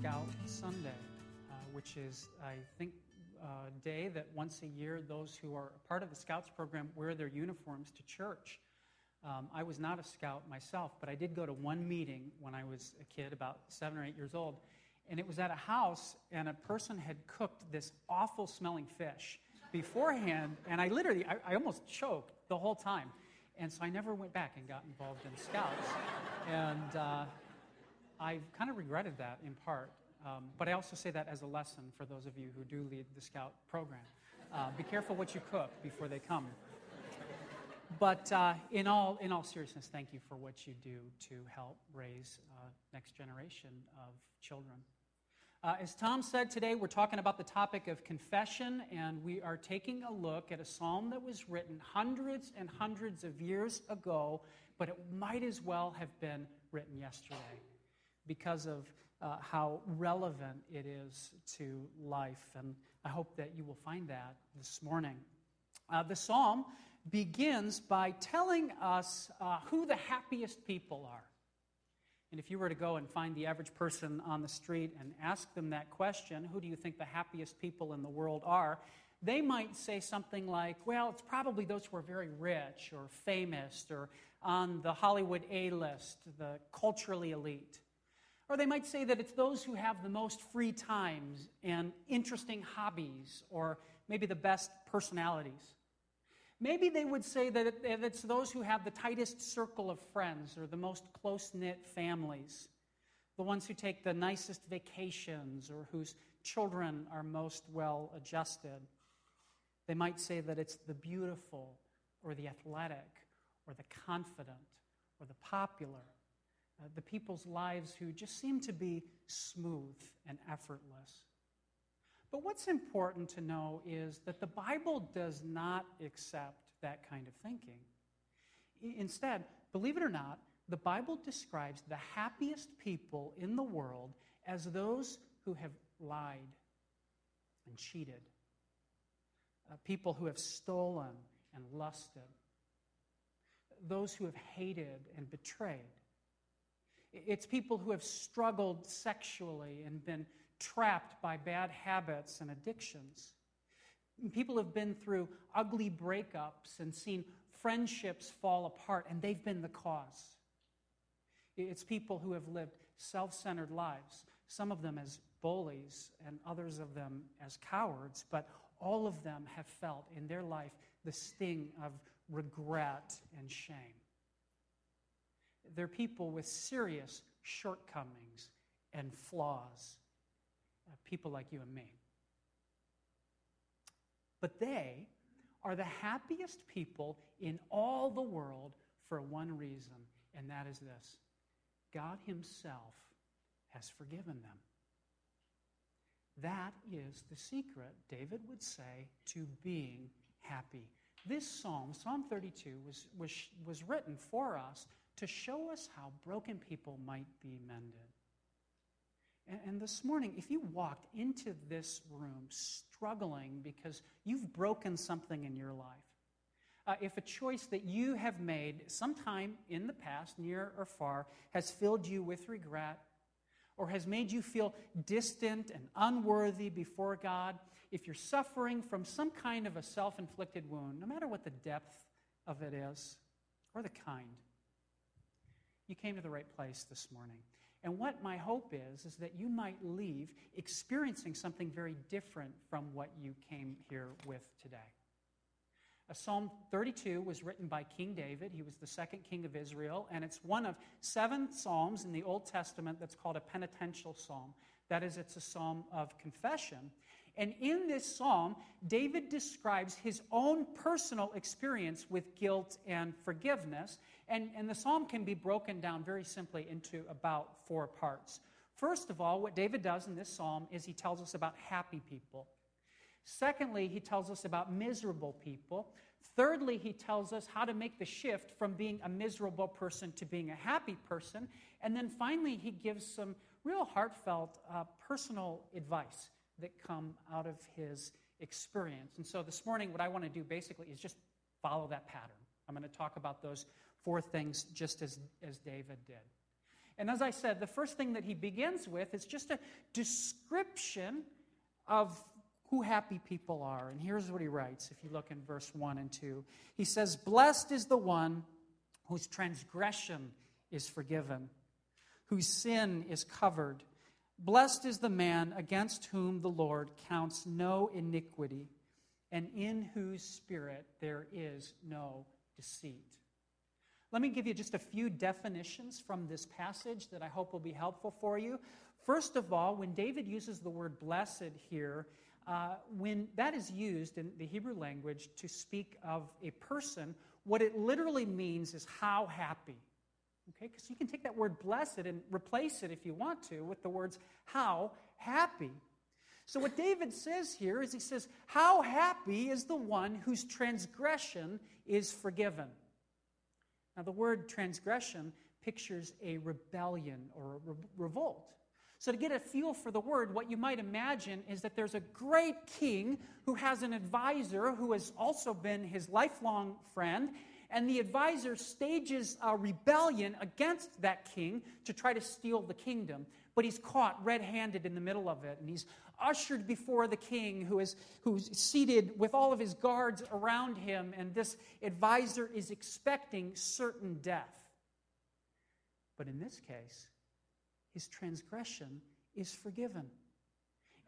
Scout Sunday, uh, which is, I think, a day that once a year those who are part of the Scouts program wear their uniforms to church. Um, I was not a scout myself, but I did go to one meeting when I was a kid, about seven or eight years old. And it was at a house, and a person had cooked this awful smelling fish beforehand, and I literally, I, I almost choked the whole time. And so I never went back and got involved in scouts. and uh, I've kind of regretted that in part. Um, but I also say that as a lesson for those of you who do lead the scout program. Uh, be careful what you cook before they come. But uh, in, all, in all seriousness, thank you for what you do to help raise uh, next generation of children. Uh, as Tom said today, we're talking about the topic of confession, and we are taking a look at a psalm that was written hundreds and hundreds of years ago, but it might as well have been written yesterday because of uh, how relevant it is to life. And I hope that you will find that this morning. Uh, the psalm begins by telling us uh, who the happiest people are. And if you were to go and find the average person on the street and ask them that question, who do you think the happiest people in the world are? They might say something like, well, it's probably those who are very rich or famous or on the Hollywood A list, the culturally elite. Or they might say that it's those who have the most free times and interesting hobbies or maybe the best personalities. Maybe they would say that it's those who have the tightest circle of friends or the most close knit families, the ones who take the nicest vacations or whose children are most well adjusted. They might say that it's the beautiful or the athletic or the confident or the popular uh, the people's lives who just seem to be smooth and effortless. But what's important to know is that the Bible does not accept that kind of thinking. Instead, believe it or not, the Bible describes the happiest people in the world as those who have lied and cheated, uh, people who have stolen and lusted, those who have hated and betrayed. It's people who have struggled sexually and been trapped by bad habits and addictions. People have been through ugly breakups and seen friendships fall apart, and they've been the cause. It's people who have lived self centered lives, some of them as bullies and others of them as cowards, but all of them have felt in their life the sting of regret and shame. They're people with serious shortcomings and flaws, uh, people like you and me. But they are the happiest people in all the world for one reason, and that is this God Himself has forgiven them. That is the secret, David would say, to being happy. This psalm, Psalm 32, was, was, was written for us to show us how broken people might be mended. And, and this morning, if you walked into this room struggling because you've broken something in your life, uh, if a choice that you have made sometime in the past, near or far, has filled you with regret or has made you feel distant and unworthy before God, if you're suffering from some kind of a self inflicted wound, no matter what the depth of it is or the kind, you came to the right place this morning. And what my hope is, is that you might leave experiencing something very different from what you came here with today. A Psalm 32 was written by King David. He was the second king of Israel, and it's one of seven psalms in the Old Testament that's called a penitential psalm. That is, it's a psalm of confession. And in this psalm, David describes his own personal experience with guilt and forgiveness. And, and the psalm can be broken down very simply into about four parts. First of all, what David does in this psalm is he tells us about happy people. Secondly, he tells us about miserable people. Thirdly, he tells us how to make the shift from being a miserable person to being a happy person. And then finally, he gives some real heartfelt uh, personal advice that come out of his experience. And so this morning, what I want to do basically is just follow that pattern. I'm going to talk about those four things just as, as David did. And as I said, the first thing that he begins with is just a description of who happy people are. And here's what he writes if you look in verse 1 and 2. He says, Blessed is the one whose transgression is forgiven, whose sin is covered. Blessed is the man against whom the Lord counts no iniquity, and in whose spirit there is no deceit. Let me give you just a few definitions from this passage that I hope will be helpful for you. First of all, when David uses the word blessed here, uh, when that is used in the Hebrew language to speak of a person, what it literally means is how happy. Okay, because you can take that word blessed and replace it if you want to with the words how happy. So, what David says here is he says, How happy is the one whose transgression is forgiven? Now, the word transgression pictures a rebellion or a re- revolt. So, to get a feel for the word, what you might imagine is that there's a great king who has an advisor who has also been his lifelong friend, and the advisor stages a rebellion against that king to try to steal the kingdom. But he's caught red handed in the middle of it, and he's ushered before the king who is who's seated with all of his guards around him, and this advisor is expecting certain death. But in this case, his transgression is forgiven.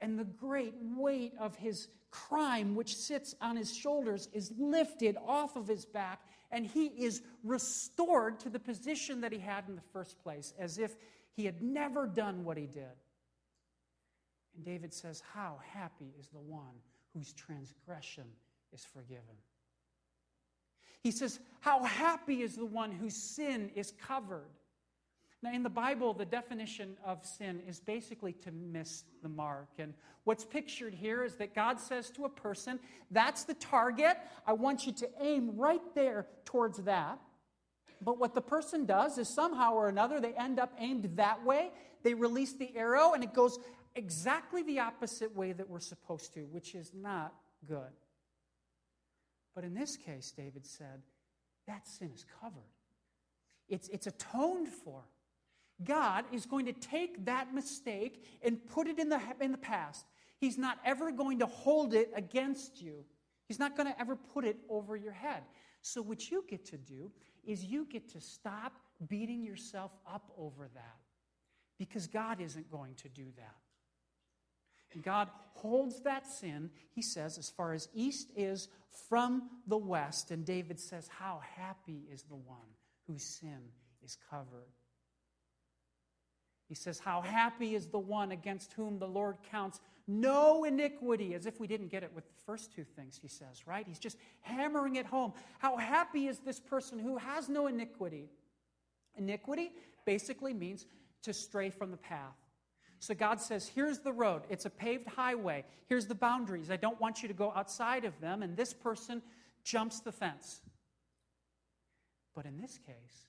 And the great weight of his crime, which sits on his shoulders, is lifted off of his back, and he is restored to the position that he had in the first place, as if he had never done what he did. And David says, How happy is the one whose transgression is forgiven. He says, How happy is the one whose sin is covered. Now, in the Bible, the definition of sin is basically to miss the mark. And what's pictured here is that God says to a person, That's the target. I want you to aim right there towards that. But what the person does is somehow or another, they end up aimed that way. They release the arrow, and it goes exactly the opposite way that we're supposed to, which is not good. But in this case, David said, that sin is covered. It's, it's atoned for. God is going to take that mistake and put it in the, in the past. He's not ever going to hold it against you. He's not going to ever put it over your head. So, what you get to do is you get to stop beating yourself up over that because God isn't going to do that. God holds that sin, he says, as far as east is from the west. And David says, How happy is the one whose sin is covered. He says, How happy is the one against whom the Lord counts no iniquity, as if we didn't get it with the first two things he says, right? He's just hammering it home. How happy is this person who has no iniquity? Iniquity basically means to stray from the path. So God says, Here's the road. It's a paved highway. Here's the boundaries. I don't want you to go outside of them. And this person jumps the fence. But in this case,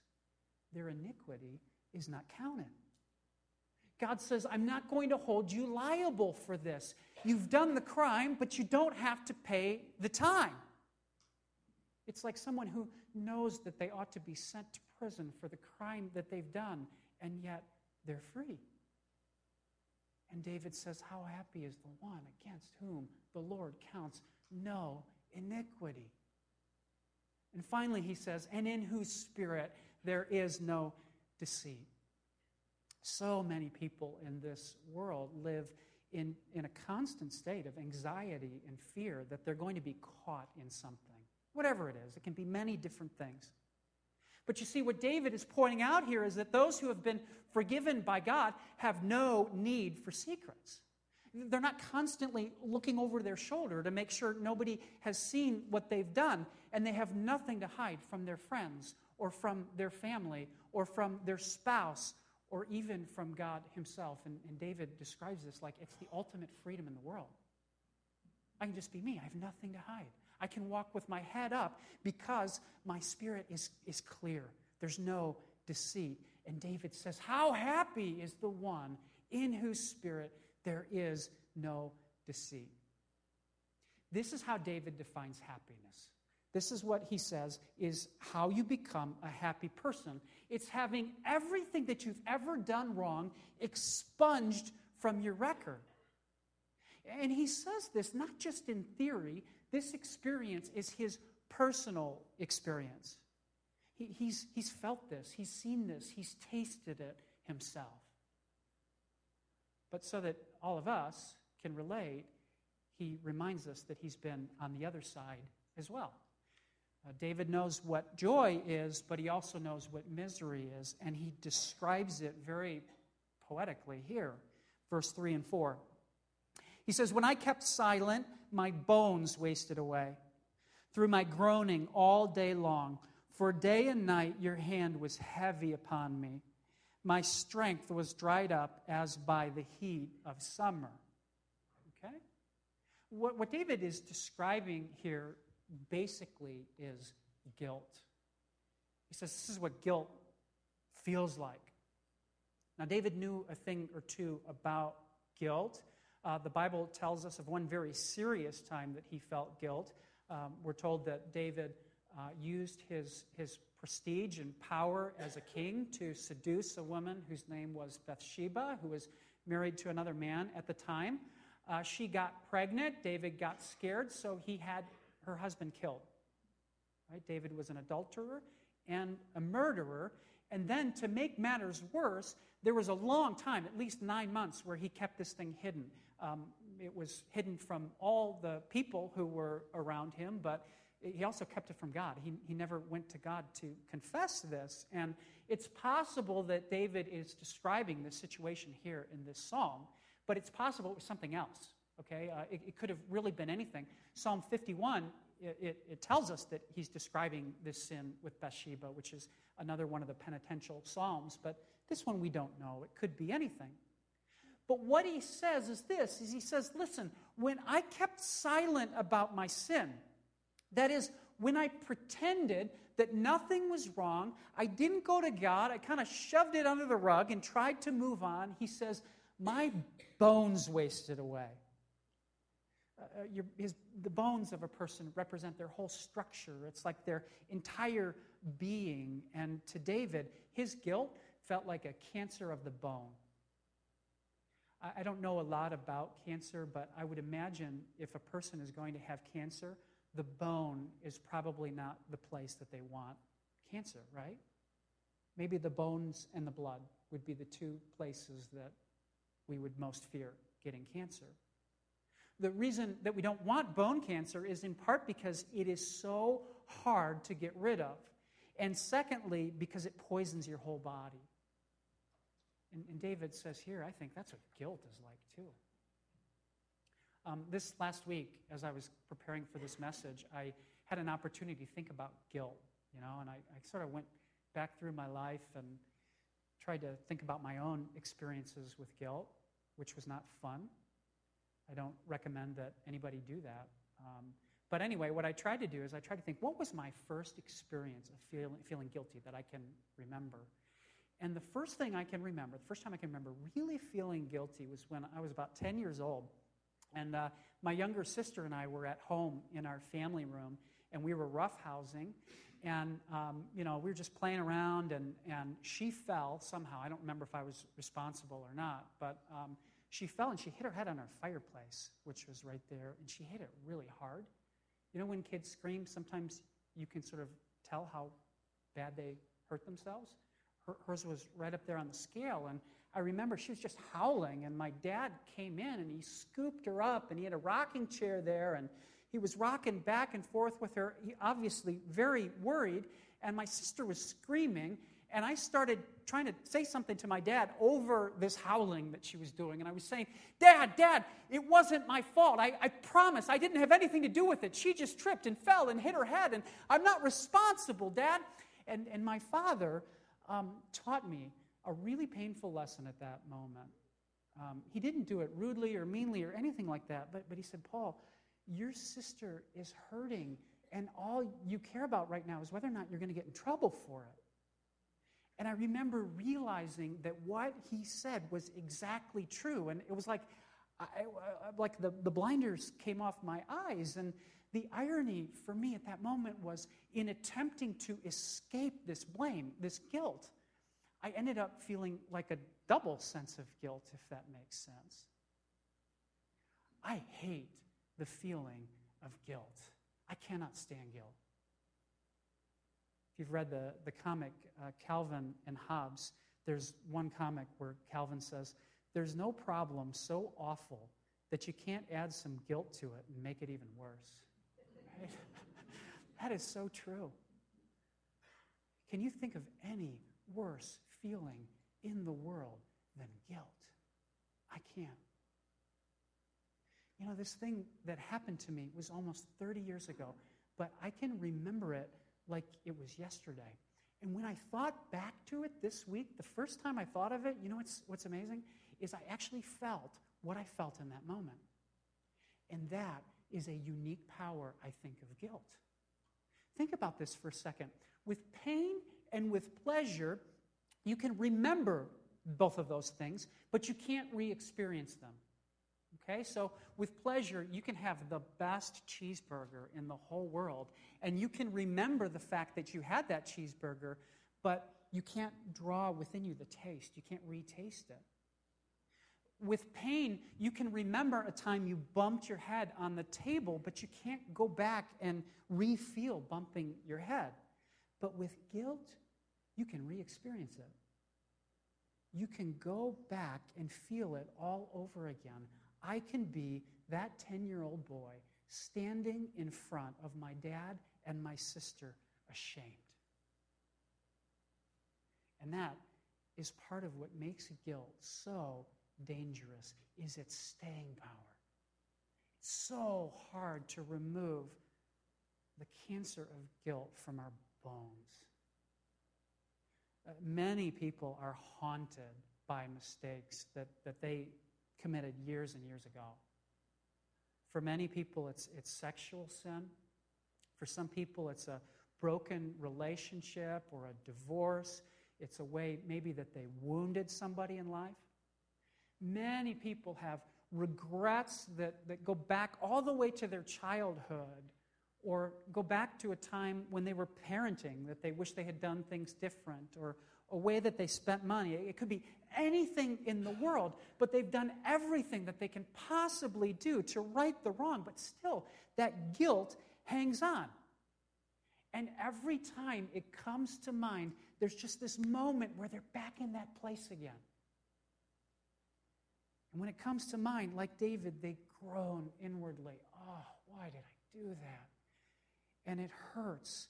their iniquity is not counted. God says, I'm not going to hold you liable for this. You've done the crime, but you don't have to pay the time. It's like someone who knows that they ought to be sent to prison for the crime that they've done, and yet they're free. And David says, How happy is the one against whom the Lord counts no iniquity. And finally, he says, And in whose spirit there is no deceit. So many people in this world live in, in a constant state of anxiety and fear that they're going to be caught in something, whatever it is. It can be many different things. But you see, what David is pointing out here is that those who have been forgiven by God have no need for secrets. They're not constantly looking over their shoulder to make sure nobody has seen what they've done, and they have nothing to hide from their friends or from their family or from their spouse or even from God Himself. And, and David describes this like it's the ultimate freedom in the world. I can just be me, I have nothing to hide. I can walk with my head up because my spirit is, is clear. There's no deceit. And David says, How happy is the one in whose spirit there is no deceit. This is how David defines happiness. this is what he says is how you become a happy person. It's having everything that you've ever done wrong expunged from your record. And he says this not just in theory, this experience is his personal experience. He, he's, he's felt this, he's seen this, he's tasted it himself. But so that all of us can relate, he reminds us that he's been on the other side as well. Uh, David knows what joy is, but he also knows what misery is, and he describes it very poetically here. Verse 3 and 4. He says, When I kept silent, my bones wasted away through my groaning all day long. For day and night your hand was heavy upon me. My strength was dried up as by the heat of summer. Okay? What, what David is describing here basically is guilt. He says this is what guilt feels like. Now, David knew a thing or two about guilt. Uh, the Bible tells us of one very serious time that he felt guilt. Um, we're told that David uh, used his, his prestige and power as a king to seduce a woman whose name was Bathsheba, who was married to another man at the time. Uh, she got pregnant. David got scared, so he had her husband killed. Right? David was an adulterer and a murderer. And then to make matters worse, there was a long time, at least nine months, where he kept this thing hidden. Um, it was hidden from all the people who were around him, but he also kept it from God. He, he never went to God to confess this. And it's possible that David is describing this situation here in this psalm, but it's possible it was something else. Okay? Uh, it, it, could have really been anything. Psalm 51, it, it, it tells us that he's describing this sin with Bathsheba, which is another one of the penitential psalms, but this one we don't know. It could be anything. But what he says is this is he says, listen, when I kept silent about my sin, that is, when I pretended that nothing was wrong, I didn't go to God, I kind of shoved it under the rug and tried to move on, he says, my bones wasted away. Uh, uh your, his, the bones of a person represent their whole structure. It's like their entire being. And to David, his guilt felt like a cancer of the bone. I, don't know a lot about cancer, but I would imagine if a person is going to have cancer, the bone is probably not the place that they want cancer, right? Maybe the bones and the blood would be the two places that we would most fear getting cancer. The reason that we don't want bone cancer is in part because it is so hard to get rid of. And secondly, because it poisons your whole body. And, and David says here, I think that's what guilt is like too. Um, this last week, as I was preparing for this message, I had an opportunity to think about guilt, you know, and I, I sort of went back through my life and tried to think about my own experiences with guilt, which was not fun. I don't recommend that anybody do that. Um, but anyway, what I tried to do is I tried to think what was my first experience of feeling, feeling guilty that I can remember? And the first thing I can remember, the first time I can remember really feeling guilty was when I was about 10 years old. And uh, my younger sister and I were at home in our family room, and we were roughhousing. And, um, you know, we were just playing around, and, and she fell somehow. I don't remember if I was responsible or not, but um, she fell and she hit her head on our fireplace, which was right there, and she hit it really hard. You know, when kids scream, sometimes you can sort of tell how bad they hurt themselves. Her, hers was right up there on the scale, and I remember she was just howling, and my dad came in and he scooped her up, and he had a rocking chair there, and he was rocking back and forth with her, he obviously very worried, and my sister was screaming, and I started trying to say something to my dad over this howling that she was doing. And I was saying, Dad, Dad, it wasn't my fault. I, I promise I didn't have anything to do with it. She just tripped and fell and hit her head, and I'm not responsible, Dad. And, and my father um, taught me a really painful lesson at that moment. Um, he didn't do it rudely or meanly or anything like that, but, but he said, Paul, your sister is hurting, and all you care about right now is whether or not you're going to get in trouble for it. And I remember realizing that what he said was exactly true. And it was like I, I, like the, the blinders came off my eyes. And the irony for me at that moment was in attempting to escape this blame, this guilt, I ended up feeling like a double sense of guilt, if that makes sense. I hate the feeling of guilt. I cannot stand guilt. If you've read the, the comic uh, Calvin and Hobbes, there's one comic where Calvin says, There's no problem so awful that you can't add some guilt to it and make it even worse. That is so true. Can you think of any worse feeling in the world than guilt? I can't. You know, this thing that happened to me was almost 30 years ago, but I can remember it like it was yesterday. And when I thought back to it this week, the first time I thought of it, you know what's, what's amazing? Is I actually felt what I felt in that moment. And that is a unique power, I think, of guilt. Think about this for a second. With pain and with pleasure, you can remember both of those things, but you can't re experience them. Okay, so with pleasure, you can have the best cheeseburger in the whole world, and you can remember the fact that you had that cheeseburger, but you can't draw within you the taste. You can't retaste it. With pain, you can remember a time you bumped your head on the table, but you can't go back and re feel bumping your head. But with guilt, you can re experience it. You can go back and feel it all over again I can be that 10 year old boy standing in front of my dad and my sister ashamed. And that is part of what makes guilt so dangerous is its staying power. It's so hard to remove the cancer of guilt from our bones. Uh, many people are haunted by mistakes that, that they committed years and years ago. For many people, it's, it's sexual sin. For some people, it's a broken relationship or a divorce. It's a way maybe that they wounded somebody in life. Many people have regrets that, that go back all the way to their childhood or go back to a time when they were parenting that they wish they had done things different or a way that they spent money. It could be anything in the world, but they've done everything that they can possibly do to right the wrong, but still, that guilt hangs on. And every time it comes to mind, there's just this moment where they're back in that place again. And when it comes to mind, like David, they groan inwardly. Oh, why did I do that? And it hurts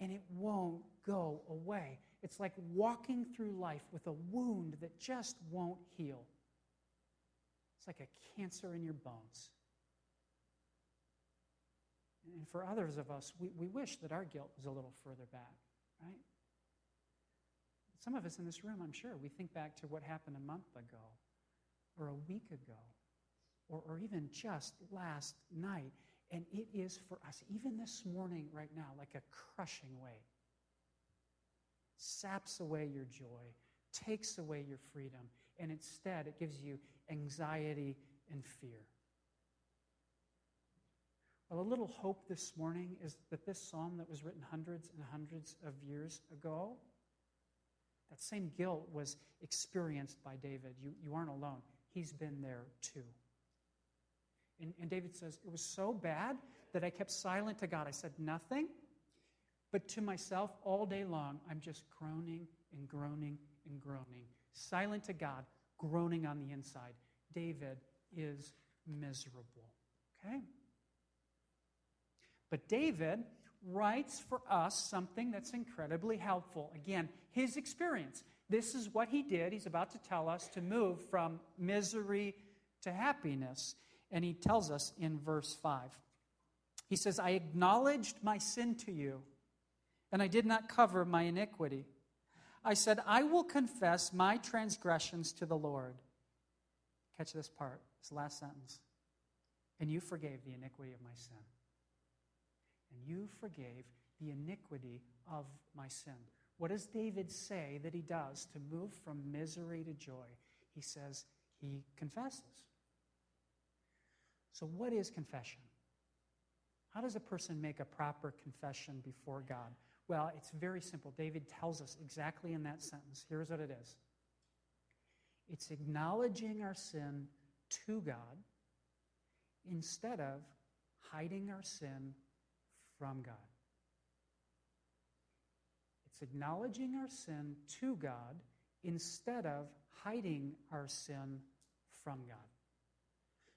and it won't go away. It's like walking through life with a wound that just won't heal. It's like a cancer in your bones. And for others of us, we, we wish that our guilt was a little further back, right? Some of us in this room, I'm sure, we think back to what happened a month ago, or a week ago, or, or even just last night. And it is for us, even this morning, right now, like a crushing weight saps away your joy, takes away your freedom, and instead it gives you anxiety and fear. Well, a little hope this morning is that this psalm that was written hundreds and hundreds of years ago, that same guilt was experienced by David. You, you aren't alone, he's been there too. And, and David says, It was so bad that I kept silent to God. I said nothing. But to myself, all day long, I'm just groaning and groaning and groaning, silent to God, groaning on the inside. David is miserable. Okay? But David writes for us something that's incredibly helpful. Again, his experience. This is what he did. He's about to tell us to move from misery to happiness. And he tells us in verse 5. He says, I acknowledged my sin to you and I did not cover my iniquity. I said, I will confess my transgressions to the Lord. Catch this part, this last sentence. And you forgave the iniquity of my sin. And you forgave the iniquity of my sin. What does David say that he does to move from misery to joy? He says he confesses. So, what is confession? How does a person make a proper confession before God? Well, it's very simple. David tells us exactly in that sentence. Here's what it is it's acknowledging our sin to God instead of hiding our sin from God. It's acknowledging our sin to God instead of hiding our sin from God.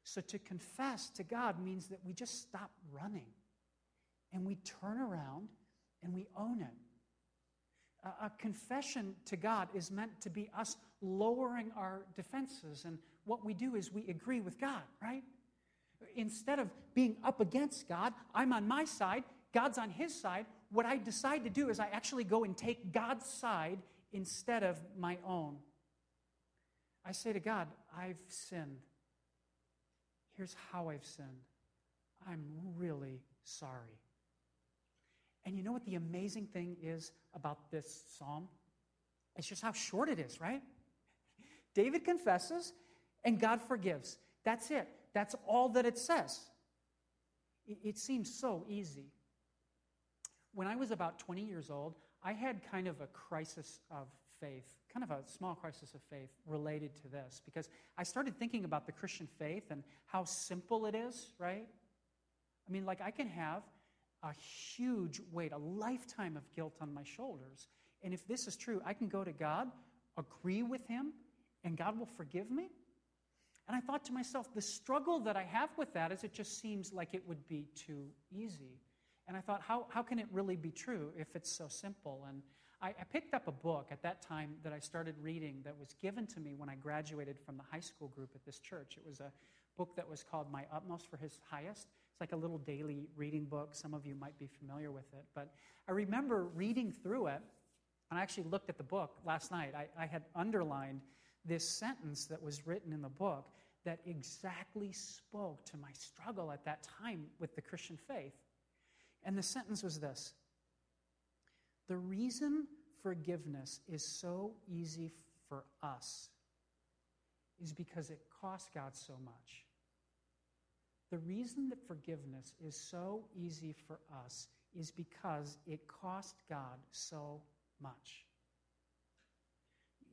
So to confess to God means that we just stop running and we turn around and we own it. A, confession to God is meant to be us lowering our defenses. And what we do is we agree with God, right? Instead of being up against God, I'm on my side, God's on his side. What I decide to do is I actually go and take God's side instead of my own. I say to God, I've sinned. Here's how I've sinned. I'm really sorry. And you know what the amazing thing is about this psalm? It's just how short it is, right? David confesses and God forgives. That's it. That's all that it says. It, seems so easy. When I was about 20 years old, I had kind of a crisis of faith, kind of a small crisis of faith related to this, because I started thinking about the Christian faith and how simple it is, right? I mean, like, I can have a huge weight, a lifetime of guilt on my shoulders. And if this is true, I can go to God, agree with Him, and God will forgive me. And I thought to myself, the struggle that I have with that is it just seems like it would be too easy. And I thought, how, how can it really be true if it's so simple? And I, I picked up a book at that time that I started reading that was given to me when I graduated from the high school group at this church. It was a book that was called My Utmost for His Highest. It's like a little daily reading book. Some of you might be familiar with it. But I remember reading through it, and I actually looked at the book last night. I, I had underlined this sentence that was written in the book that exactly spoke to my struggle at that time with the Christian faith. And the sentence was this The reason forgiveness is so easy for us is because it cost God so much. The reason that forgiveness is so easy for us is because it cost God so much.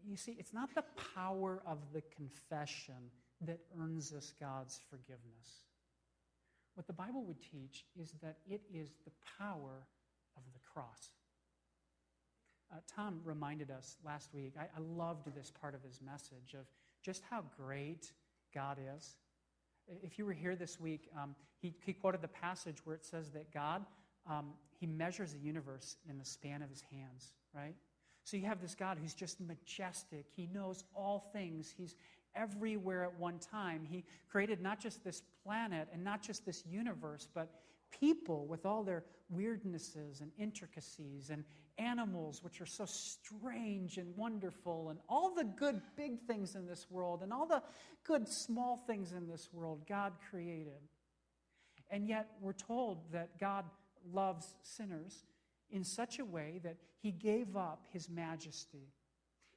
You see, it's not the power of the confession that earns us God's forgiveness. What the Bible would teach is that it is the power of the cross. Uh, Tom reminded us last week, I, I loved this part of his message of just how great God is. If you were here this week, um, he, he, quoted the passage where it says that God, um, he measures the universe in the span of his hands, right? So you have this God who's just majestic. He knows all things. He's everywhere at one time. He created not just this planet and not just this universe, but people with all their weirdnesses and intricacies and animals which are so strange and wonderful and all the good big things in this world and all the good small things in this world God created. And yet we're told that God loves sinners in such a way that he gave up his majesty.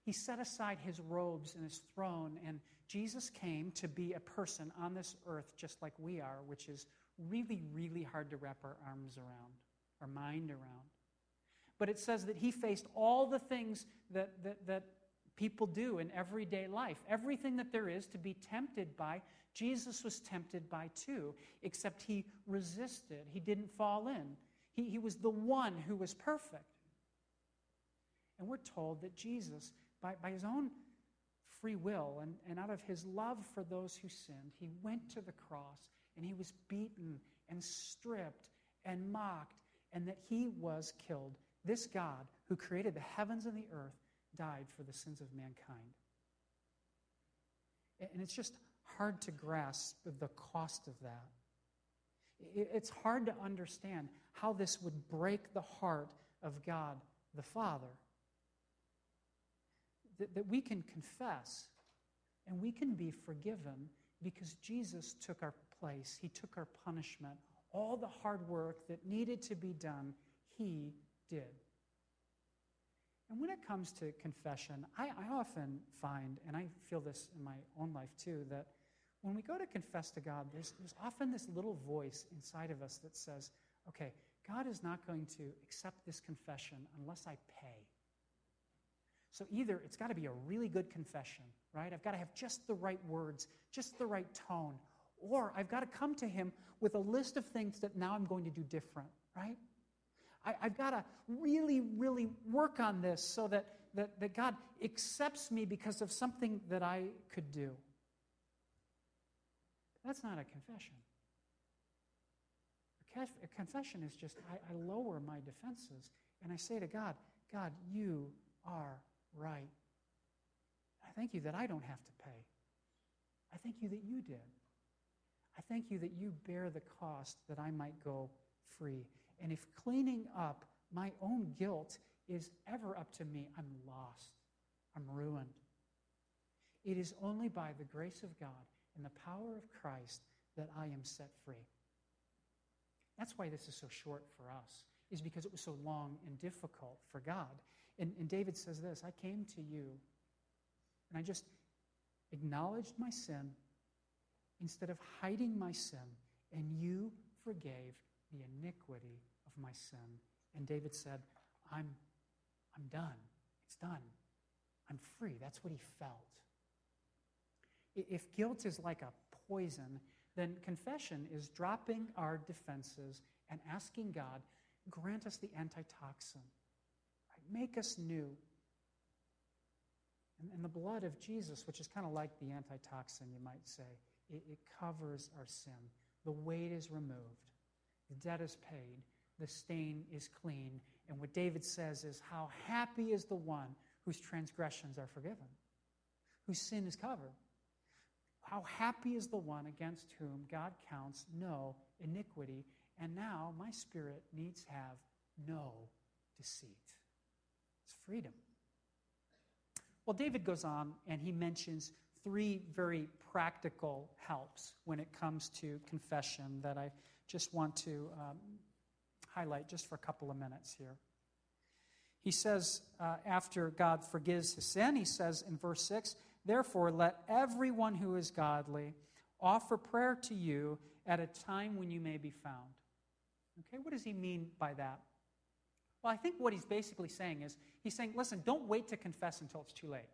He set aside his robes and his throne, and Jesus came to be a person on this earth just like we are, which is really, really hard to wrap our arms around, our mind around. But it says that he faced all the things that, that, that people do in everyday life. Everything that there is to be tempted by, Jesus was tempted by too, except he resisted. He didn't fall in. He, he was the one who was perfect. And we're told that Jesus, by, by his own free will and, and out of his love for those who sinned, he went to the cross and he was beaten and stripped and mocked, and that he was killed. This God, who created the heavens and the earth, died for the sins of mankind. And it's just hard to grasp the cost of that. It's hard to understand how this would break the heart of God the Father. That, that we can confess and we can be forgiven because Jesus took our place, He took our punishment. All the hard work that needed to be done, He did. And when it comes to confession, I, I often find, and I feel this in my own life too, that when we go to confess to God, there's, there's often this little voice inside of us that says, okay, God is not going to accept this confession unless I pay. So either it's got to be a really good confession, right? I've got to have just the right words, just the right tone, or I've got to come to Him with a list of things that now I'm going to do different, right? I, have got to really, really work on this so that, that, that God accepts me because of something that I could do. That's not a confession. A confession is just I, I lower my defenses and I say to God, God, you are right. I thank you that I don't have to pay. I thank you that you did. I thank you that you bear the cost that I might go free. And if cleaning up my own guilt is ever up to me, I'm lost. I'm ruined. It is only by the grace of God and the power of Christ that I am set free. That's why this is so short for us, is because it was so long and difficult for God. And, and David says this I came to you and I just acknowledged my sin instead of hiding my sin, and you forgave the iniquity of my sin. And David said, I'm, I'm done. It's done. I'm free. That's what he felt. If guilt is like a poison, then confession is dropping our defenses and asking God, grant us the antitoxin. Make us new. And, and, the blood of Jesus, which is kind of like the antitoxin, you might say, it, it covers our sin. The weight is removed, the debt is paid, the stain is clean. And what David says is, How happy is the one whose transgressions are forgiven, whose sin is covered. How happy is the one against whom God counts no iniquity, and now my spirit needs have no deceit. It's freedom. Well, David goes on and he mentions three very practical helps when it comes to confession that I just want to um, highlight just for a couple of minutes here. He says, uh, after God forgives his sin, he says in verse 6 Therefore, let everyone who is godly offer prayer to you at a time when you may be found. Okay, what does he mean by that? Well, I think what he's basically saying is he's saying, listen, don't wait to confess until it's too late.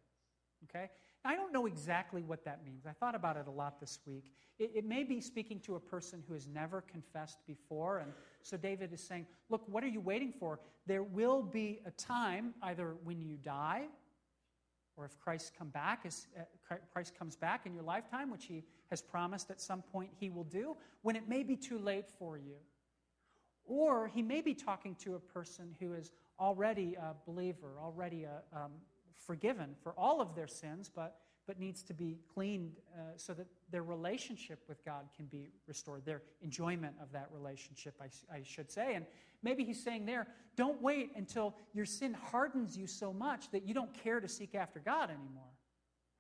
Okay? I don't know exactly what that means. I thought about it a lot this week. It, it, may be speaking to a person who has never confessed before. And so David is saying, Look, what are you waiting for? There will be a time, either when you die, or if Christ come back, uh, Christ comes back in your lifetime, which he has promised at some point he will do, when it may be too late for you. Or he may be talking to a person who is already a believer, already a, um, forgiven for all of their sins, but, but needs to be cleaned uh, so that their relationship with God can be restored, their enjoyment of that relationship, I, I should say. And maybe he's saying there, don't wait until your sin hardens you so much that you don't care to seek after God anymore.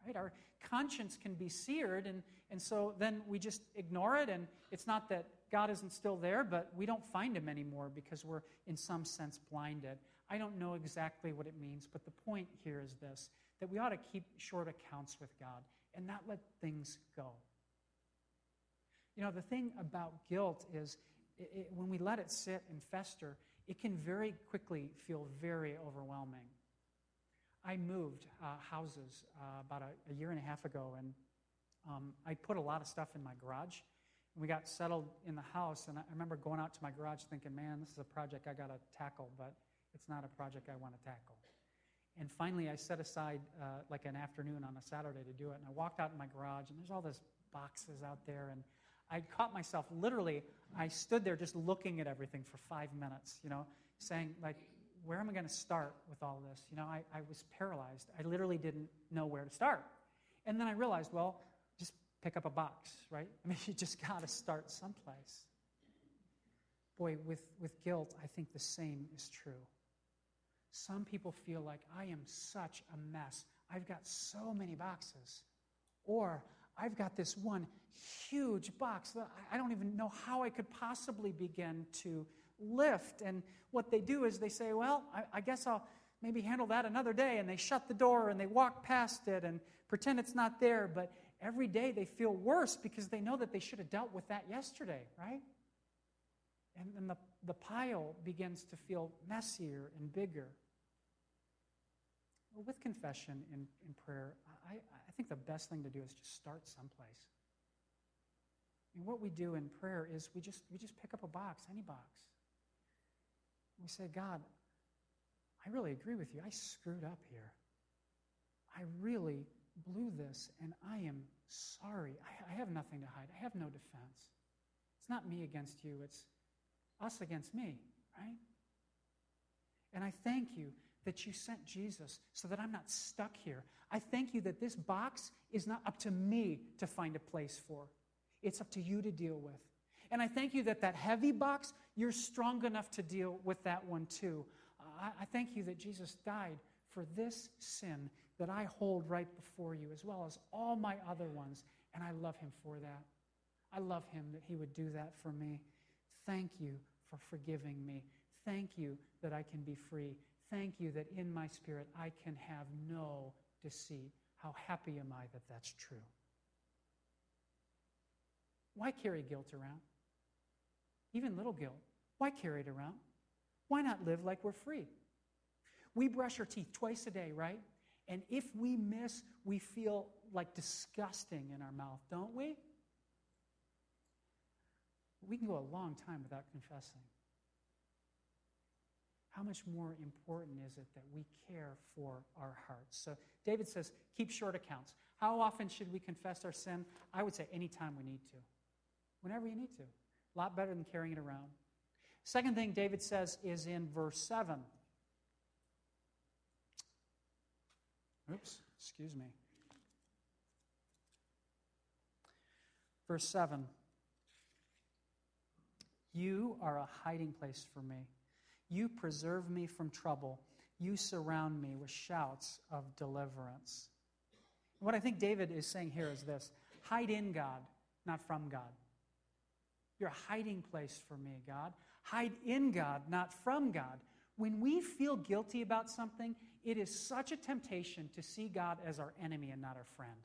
Right? Our conscience can be seared, and, and so then we just ignore it, and it's not that God isn't still there, but we don't find him anymore because we're, in some sense, blinded. I don't know exactly what it means, but the point here is this that we ought to keep short accounts with God and not let things go. You know, the thing about guilt is it, it, when we let it sit and fester, it can very quickly feel very overwhelming. I moved uh, houses uh, about a, a, year and a half ago, and um, I put a lot of stuff in my garage. And we got settled in the house, and I remember going out to my garage thinking, man, this is a project I got to tackle. But it's not a project I want to tackle. And finally, I set aside uh, like an afternoon on a Saturday to do it. And I walked out in my garage, and there's all these boxes out there. And I caught myself literally, I stood there just looking at everything for five minutes, you know, saying, like, where am I going to start with all this? You know, I, I was paralyzed. I literally didn't know where to start. And then I realized, well, pick up a box, right? I mean, you just got to start someplace. Boy, with, with guilt, I think the same is true. Some people feel like I am such a mess. I've got so many boxes. Or I've got this one huge box that I don't even know how I could possibly begin to lift. And what they do is they say, Well, I, I guess I'll maybe handle that another day. And they shut the door and they walk past it and pretend it's not there. But every day they feel worse because they know that they should have dealt with that yesterday, right? And then the, the pile begins to feel messier and bigger. Well, with confession and, and prayer, I, I think the best thing to do is just start someplace. And what we do in prayer is we just, we just pick up a box, any box. We say, God, I really agree with you. I screwed up here. I really blew this, and I am sorry. I, I have nothing to hide. I have no defense. It's not me against you, it's us against me, right? And I thank you that you sent Jesus so that I'm not stuck here. I thank you that this box is not up to me to find a place for, it's up to you to deal with. And I thank you that that heavy box, you're strong enough to deal with that one too. I, I thank you that Jesus died for this sin that I hold right before you, as well as all my other ones. And I love him for that. I love him that he would do that for me. Thank you for forgiving me. Thank you that I can be free. Thank you that in my spirit I can have no deceit. How happy am I that that's true? Why carry guilt around? Even little guilt. Why carry it around? Why not live like we're free? We brush our teeth twice a day, right? And if we miss, we feel like disgusting in our mouth, don't we? We can go a long time without confessing. How much more important is it that we care for our hearts? So David says, keep short accounts. How often should we confess our sin? I would say anytime we need to. Whenever you need to. A lot better than carrying it around. Second thing David says is in verse 7. Oops, excuse me. Verse 7 You are a hiding place for me. You preserve me from trouble. You surround me with shouts of deliverance. What I think David is saying here is this hide in God, not from God. You're a hiding place for me, God. Hide in God, not from God. When we feel guilty about something, it is such a temptation to see God as our enemy and not our friend.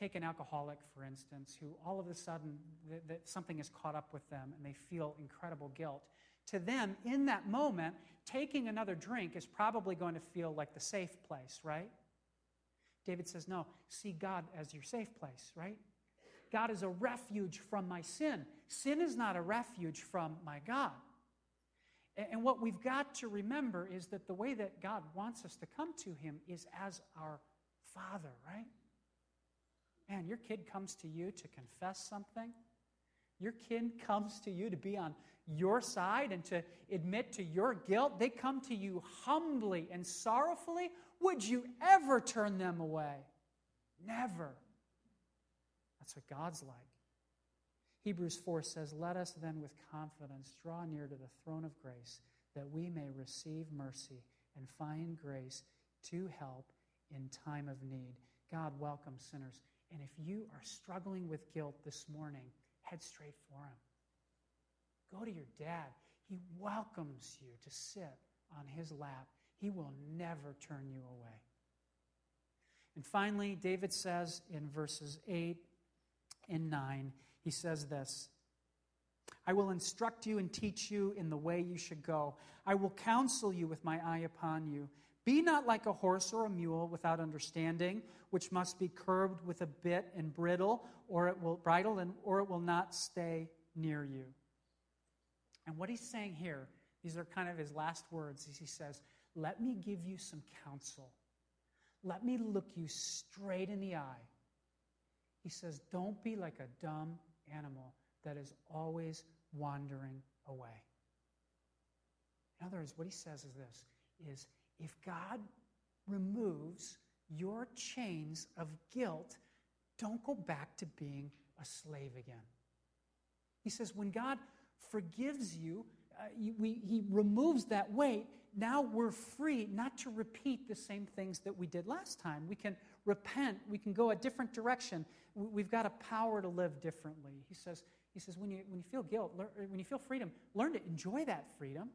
Take an alcoholic, for instance, who all of a sudden that something is caught up with them and they feel incredible guilt. To them, in that moment, taking another drink is probably going to feel like the safe place, right? David says, No, see God as your safe place, right? God is a refuge from my sin. Sin is not a refuge from my God. And what we've got to remember is that the way that God wants us to come to Him is as our Father, right? Man, your kid comes to you to confess something. Your kid comes to you to be on your side and to admit to your guilt. They come to you humbly and sorrowfully. Would you ever turn them away? Never. That's what God's like. Hebrews 4 says, Let us then with confidence draw near to the throne of grace that we may receive mercy and find grace to help in time of need. God welcomes sinners. And if you are struggling with guilt this morning, head straight for Him. Go to your dad. He welcomes you to sit on His lap. He will never turn you away. And finally, David says in verses 8 and 9, he says this I will instruct you and teach you in the way you should go. I will counsel you with my eye upon you. Be not like a horse or a mule without understanding, which must be curbed with a bit and bridle, or it will bridle and or it will not stay near you. And what he's saying here, these are kind of his last words, he says, Let me give you some counsel. Let me look you straight in the eye. He says, Don't be like a dumb animal that is always wandering away. In other words, what he says is this is if God removes your chains of guilt, don't go back to being a slave again. He says, when God forgives you, uh, we, he removes that weight. Now we're free not to repeat the same things that we did last time. We can repent. We can go a different direction. We've got a power to live differently. He says, he says when, you, when you feel guilt, learn, uh, when you feel freedom, learn to enjoy that freedom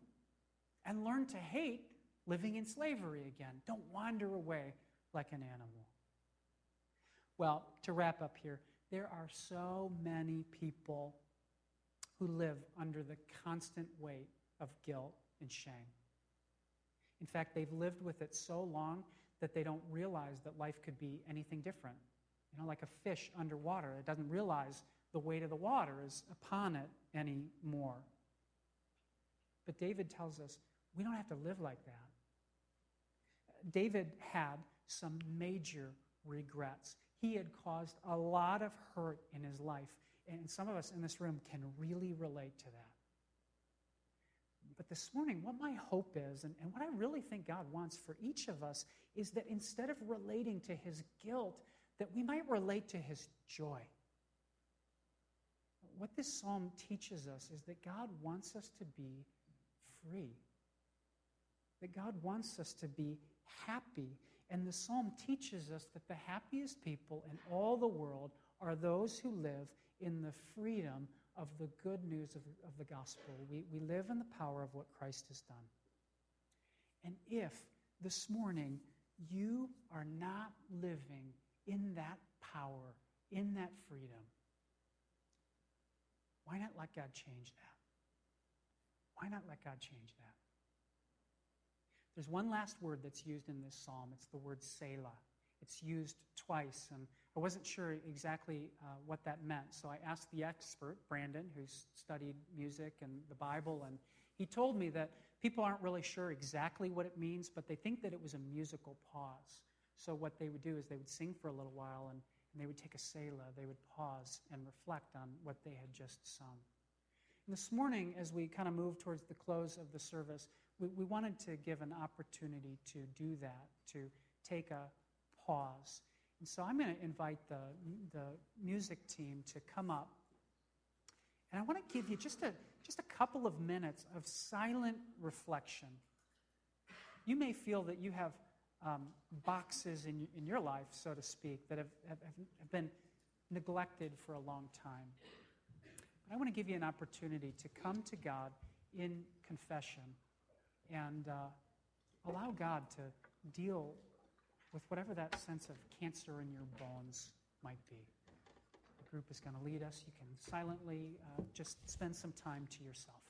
and learn to hate living in slavery again. Don't wander away like an animal. Well, to wrap up here, there are so many people who live under the constant weight of guilt and shame. In fact, they've lived with it so long that they don't realize that life could be anything different. You know, like a fish underwater, it doesn't realize the weight of the water is upon it anymore. But David tells us we don't have to live like that. David had some major regrets. He had caused a lot of hurt in his life, and some of us in this room can really relate to that. But this morning, what my hope is, and, and what I really think God wants for each of us, is that instead of relating to his guilt, that we might relate to his joy. What this psalm teaches us is that God wants us to be free, that God wants us to be happy. And the psalm teaches us that the happiest people in all the world are those who live in the freedom of the good news of, of the gospel. We, we live in the power of what Christ has done. And if this morning you are not living in that power, in that freedom, why not let God change that? Why not let God change that? There's one last word that's used in this psalm. It's the word Selah. It's used twice, and I wasn't sure exactly uh, what that meant. So I asked the expert, Brandon, who's studied music and the Bible, and he told me that people aren't really sure exactly what it means, but they think that it was a musical pause. So what they would do is they would sing for a little while and, and they would take a Selah. They would pause and reflect on what they had just sung. And this morning, as we kind of move towards the close of the service, we, we wanted to give an opportunity to do that, to take a pause and so I'm going to invite the, the music team to come up. And I want to give you just a, just a couple of minutes of silent reflection. You may feel that you have um, boxes in, in your life, so to speak, that have, have, have been neglected for a long time. But I want to give you an opportunity to come to God in confession and uh, allow God to deal with whatever that sense of cancer in your bones might be. The group is going to lead us. You can silently uh, just spend some time to yourself.